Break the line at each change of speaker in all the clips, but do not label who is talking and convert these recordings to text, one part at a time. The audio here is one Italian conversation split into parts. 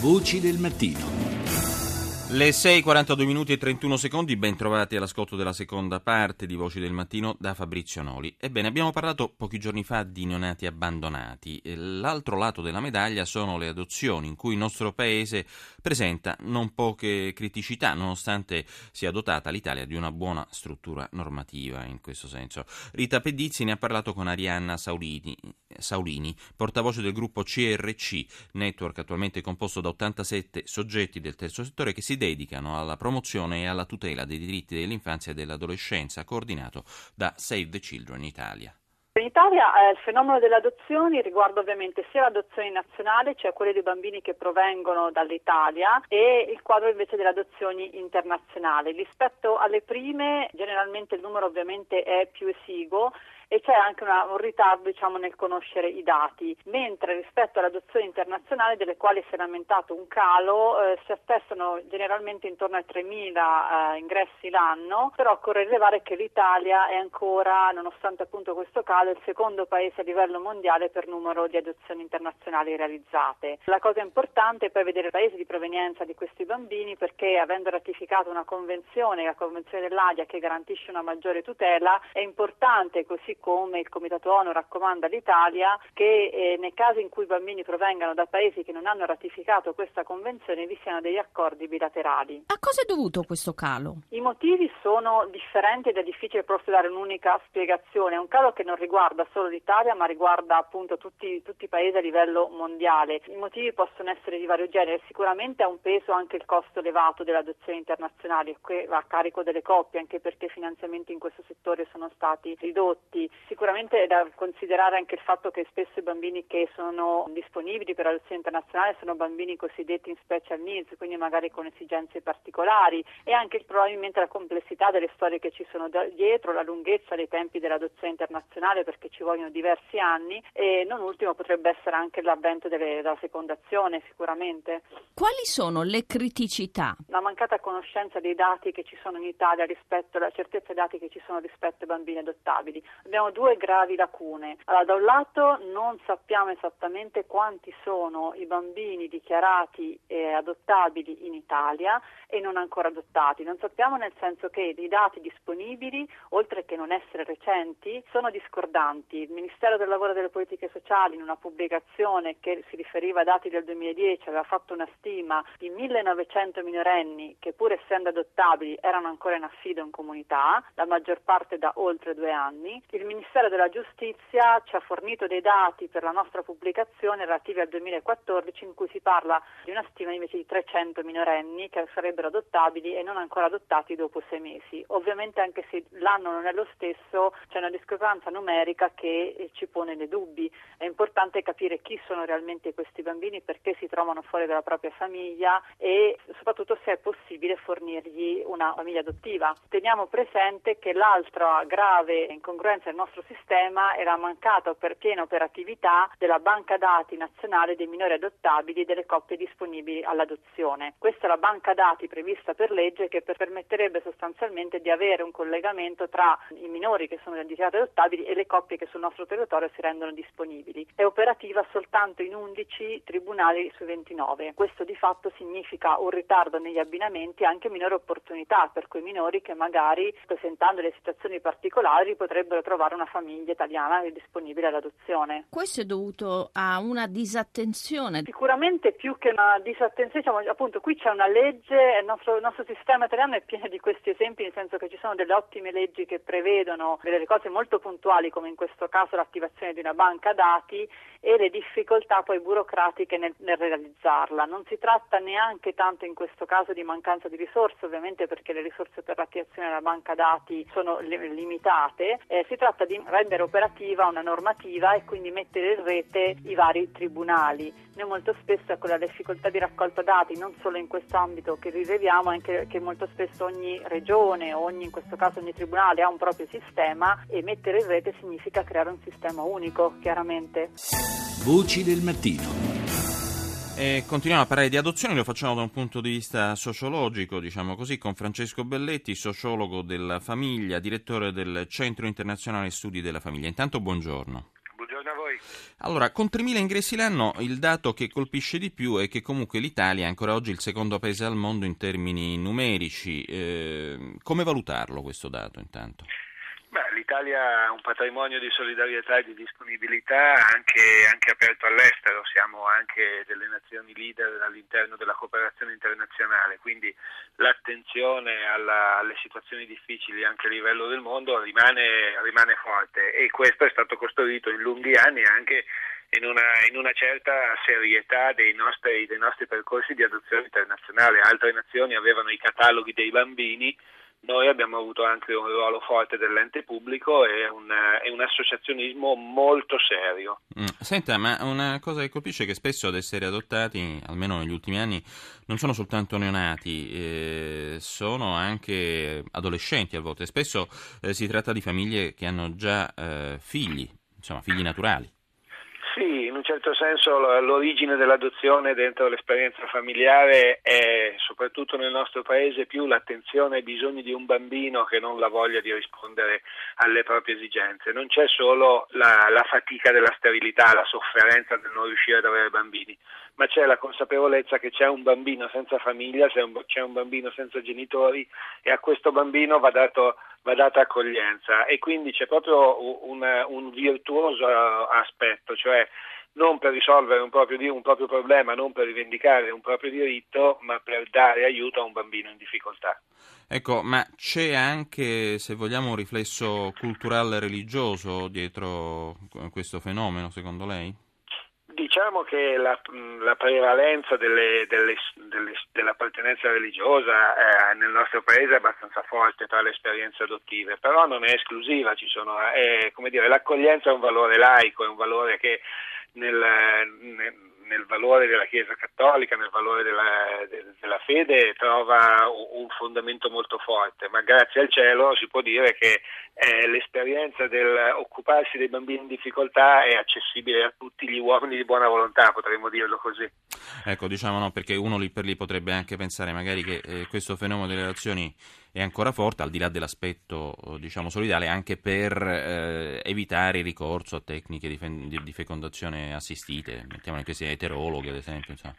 Voci del mattino.
Le 6.42 minuti e 31 secondi, ben trovati all'ascolto della seconda parte di Voci del Mattino da Fabrizio Noli. Ebbene, abbiamo parlato pochi giorni fa di neonati abbandonati. L'altro lato della medaglia sono le adozioni, in cui il nostro paese presenta non poche criticità, nonostante sia dotata l'Italia di una buona struttura normativa in questo senso. Rita Pedizzi ne ha parlato con Arianna Saulini, Saulini portavoce del gruppo CRC, network attualmente composto da 87 soggetti del terzo settore che si dedicano alla promozione e alla tutela dei diritti dell'infanzia e dell'adolescenza, coordinato da Save the Children Italia.
In Italia eh, il fenomeno delle adozioni riguarda ovviamente sia l'adozione nazionale, cioè quelle dei bambini che provengono dall'Italia, e il quadro invece delle adozioni internazionali. Rispetto alle prime, generalmente il numero ovviamente è più esiguo e c'è anche una, un ritardo diciamo, nel conoscere i dati, mentre rispetto all'adozione internazionale delle quali si è lamentato un calo eh, si attestano generalmente intorno ai 3.000 eh, ingressi l'anno, però occorre rilevare che l'Italia è ancora, nonostante appunto questo calo, il secondo paese a livello mondiale per numero di adozioni internazionali realizzate. La cosa importante è poi vedere il paese di provenienza di questi bambini perché avendo ratificato una convenzione, la convenzione dell'ADIA che garantisce una maggiore tutela, è importante così come il Comitato ONU raccomanda all'Italia che eh, nei casi in cui i bambini provengano da paesi che non hanno ratificato questa convenzione vi siano degli accordi bilaterali.
A cosa è dovuto questo calo?
I motivi sono differenti ed è difficile proprio dare un'unica spiegazione. È un calo che non riguarda solo l'Italia ma riguarda appunto tutti, tutti i paesi a livello mondiale. I motivi possono essere di vario genere. Sicuramente ha un peso anche il costo elevato delle adozioni internazionali, che va a carico delle coppie anche perché i finanziamenti in questo settore sono stati ridotti. Sicuramente è da considerare anche il fatto che spesso i bambini che sono disponibili per l'adozione internazionale sono bambini cosiddetti in special needs, quindi magari con esigenze particolari e anche probabilmente la complessità delle storie che ci sono dietro, la lunghezza dei tempi dell'adozione internazionale perché ci vogliono diversi anni e non ultimo potrebbe essere anche l'avvento delle, della fecondazione sicuramente.
Quali sono le criticità?
La mancata conoscenza dei dati che ci sono in Italia rispetto alla certezza dei dati che ci sono rispetto ai bambini adottabili. Abbiamo abbiamo due gravi lacune. Allora, da un lato non sappiamo esattamente quanti sono i bambini dichiarati eh, adottabili in Italia e non ancora adottati. Non sappiamo nel senso che i dati disponibili, oltre che non essere recenti, sono discordanti. Il Ministero del Lavoro e delle Politiche Sociali in una pubblicazione che si riferiva ai dati del 2010 aveva fatto una stima di 1900 minorenni che pur essendo adottabili erano ancora in affido in comunità, la maggior parte da oltre due anni. Il Ministero della Giustizia ci ha fornito dei dati per la nostra pubblicazione relativi al 2014 in cui si parla di una stima invece di 300 minorenni che sarebbero adottabili e non ancora adottati dopo sei mesi. Ovviamente anche se l'anno non è lo stesso c'è una discrepanza numerica che ci pone dei dubbi. È importante capire chi sono realmente questi bambini, perché si trovano fuori dalla propria famiglia e soprattutto se è possibile fornirgli una famiglia adottiva. Teniamo presente che l'altra grave incongruenza nostro sistema la mancata per piena operatività della banca dati nazionale dei minori adottabili e delle coppie disponibili all'adozione. Questa è la banca dati prevista per legge che permetterebbe sostanzialmente di avere un collegamento tra i minori che sono dichiarati adottabili e le coppie che sul nostro territorio si rendono disponibili. È operativa soltanto in 11 tribunali su 29. Questo di fatto significa un ritardo negli abbinamenti e anche minore opportunità per quei minori che magari presentando le situazioni particolari potrebbero trovare trovare una famiglia italiana disponibile all'adozione.
Questo è dovuto a una disattenzione?
Sicuramente più che una disattenzione, diciamo, appunto qui c'è una legge, il nostro, il nostro, sistema italiano è pieno di questi esempi, nel senso che ci sono delle ottime leggi che prevedono delle cose molto puntuali, come in questo caso l'attivazione di una banca dati e le difficoltà poi burocratiche nel, nel realizzarla. Non si tratta neanche tanto in questo caso di mancanza di risorse, ovviamente perché le risorse per l'attivazione della banca dati sono limitate, eh, si tratta tratta di rendere operativa una normativa e quindi mettere in rete i vari tribunali. Noi molto spesso con la difficoltà di raccolta dati, non solo in questo ambito che rileviamo, anche che molto spesso ogni regione ogni, in questo caso ogni tribunale ha un proprio sistema e mettere in rete significa creare un sistema unico, chiaramente.
Voci del mattino.
E continuiamo a parlare di adozioni, lo facciamo da un punto di vista sociologico, diciamo così, con Francesco Belletti, sociologo della famiglia, direttore del Centro Internazionale Studi della Famiglia. Intanto buongiorno.
Buongiorno a voi.
Allora, con 3.000 ingressi l'anno il dato che colpisce di più è che comunque l'Italia è ancora oggi il secondo paese al mondo in termini numerici. Eh, come valutarlo questo dato intanto?
Beh, L'Italia ha un patrimonio di solidarietà e di disponibilità anche, anche, aperto all'estero, siamo anche delle nazioni leader all'interno della cooperazione internazionale, quindi l'attenzione alla, alle situazioni difficili anche a livello del mondo rimane, rimane forte e questo è stato costruito in lunghi anni anche in una, in una, certa serietà dei nostri, dei nostri percorsi di adozione internazionale. Altre nazioni avevano i cataloghi dei bambini noi abbiamo avuto anche un ruolo forte dell'ente pubblico e un, e un associazionismo molto serio.
Mm. Senta, ma una cosa che colpisce è che spesso ad essere adottati, almeno negli ultimi anni, non sono soltanto neonati, eh, sono anche adolescenti a volte. Spesso eh, si tratta di famiglie che hanno già eh, figli, insomma figli naturali.
Certo senso l'origine dell'adozione dentro l'esperienza familiare è soprattutto nel nostro paese più l'attenzione ai bisogni di un bambino che non la voglia di rispondere alle proprie esigenze. Non c'è solo la, la fatica della sterilità, la sofferenza del non riuscire ad avere bambini, ma c'è la consapevolezza che c'è un bambino senza famiglia, c'è un bambino senza genitori e a questo bambino va dato va data accoglienza e quindi c'è proprio un, un virtuoso aspetto, cioè non per risolvere un proprio, un proprio, problema, non per rivendicare un proprio diritto, ma per dare aiuto a un bambino in difficoltà.
Ecco, ma c'è anche, se vogliamo, un riflesso culturale religioso dietro questo fenomeno, secondo lei?
Diciamo che la, la prevalenza delle, delle, delle, dell'appartenenza religiosa eh, nel nostro paese è abbastanza forte tra le esperienze adottive, però non è esclusiva, sono, è, dire, l'accoglienza è un valore laico, è un valore che nel, nel nel valore della Chiesa Cattolica, nel valore della, della, fede, trova un fondamento molto forte, ma grazie al cielo si può dire che eh, l'esperienza dell'occuparsi dei bambini in difficoltà è accessibile a tutti gli uomini di buona volontà, potremmo dirlo così.
Ecco, diciamo no, perché uno lì per lì potrebbe anche pensare magari che eh, questo fenomeno delle relazioni è ancora forte, al di là dell'aspetto diciamo, solidale, anche per eh, evitare il ricorso a tecniche di, fe- di, fecondazione assistite, mettiamo che sia eterologhe ad esempio. Insomma.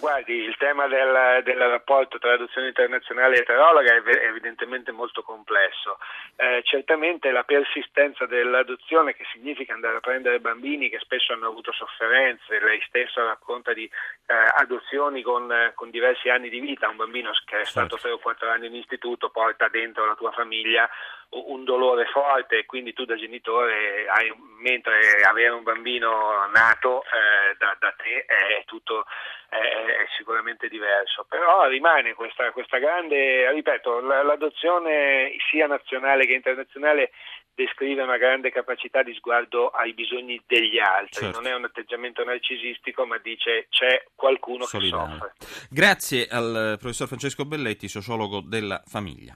Guardi, il tema del, del, rapporto tra adozione internazionale e eterologa è evidentemente molto complesso. Eh, certamente la persistenza dell'adozione, che significa andare a prendere bambini che spesso hanno avuto sofferenze, lei stessa racconta di eh, adozioni con, con, diversi anni di vita, un bambino che è stato 3 o 4 anni in istituto porta dentro la tua famiglia un dolore forte e quindi tu da genitore hai, mentre avere un bambino nato eh, da, da, te è tutto è, sicuramente diverso però rimane questa, questa grande ripeto l'adozione sia nazionale che internazionale descrive una grande capacità di sguardo ai bisogni degli altri, certo. non è un atteggiamento narcisistico, ma dice c'è qualcuno Solidale. che soffre.
Grazie al professor Francesco Belletti, sociologo della famiglia.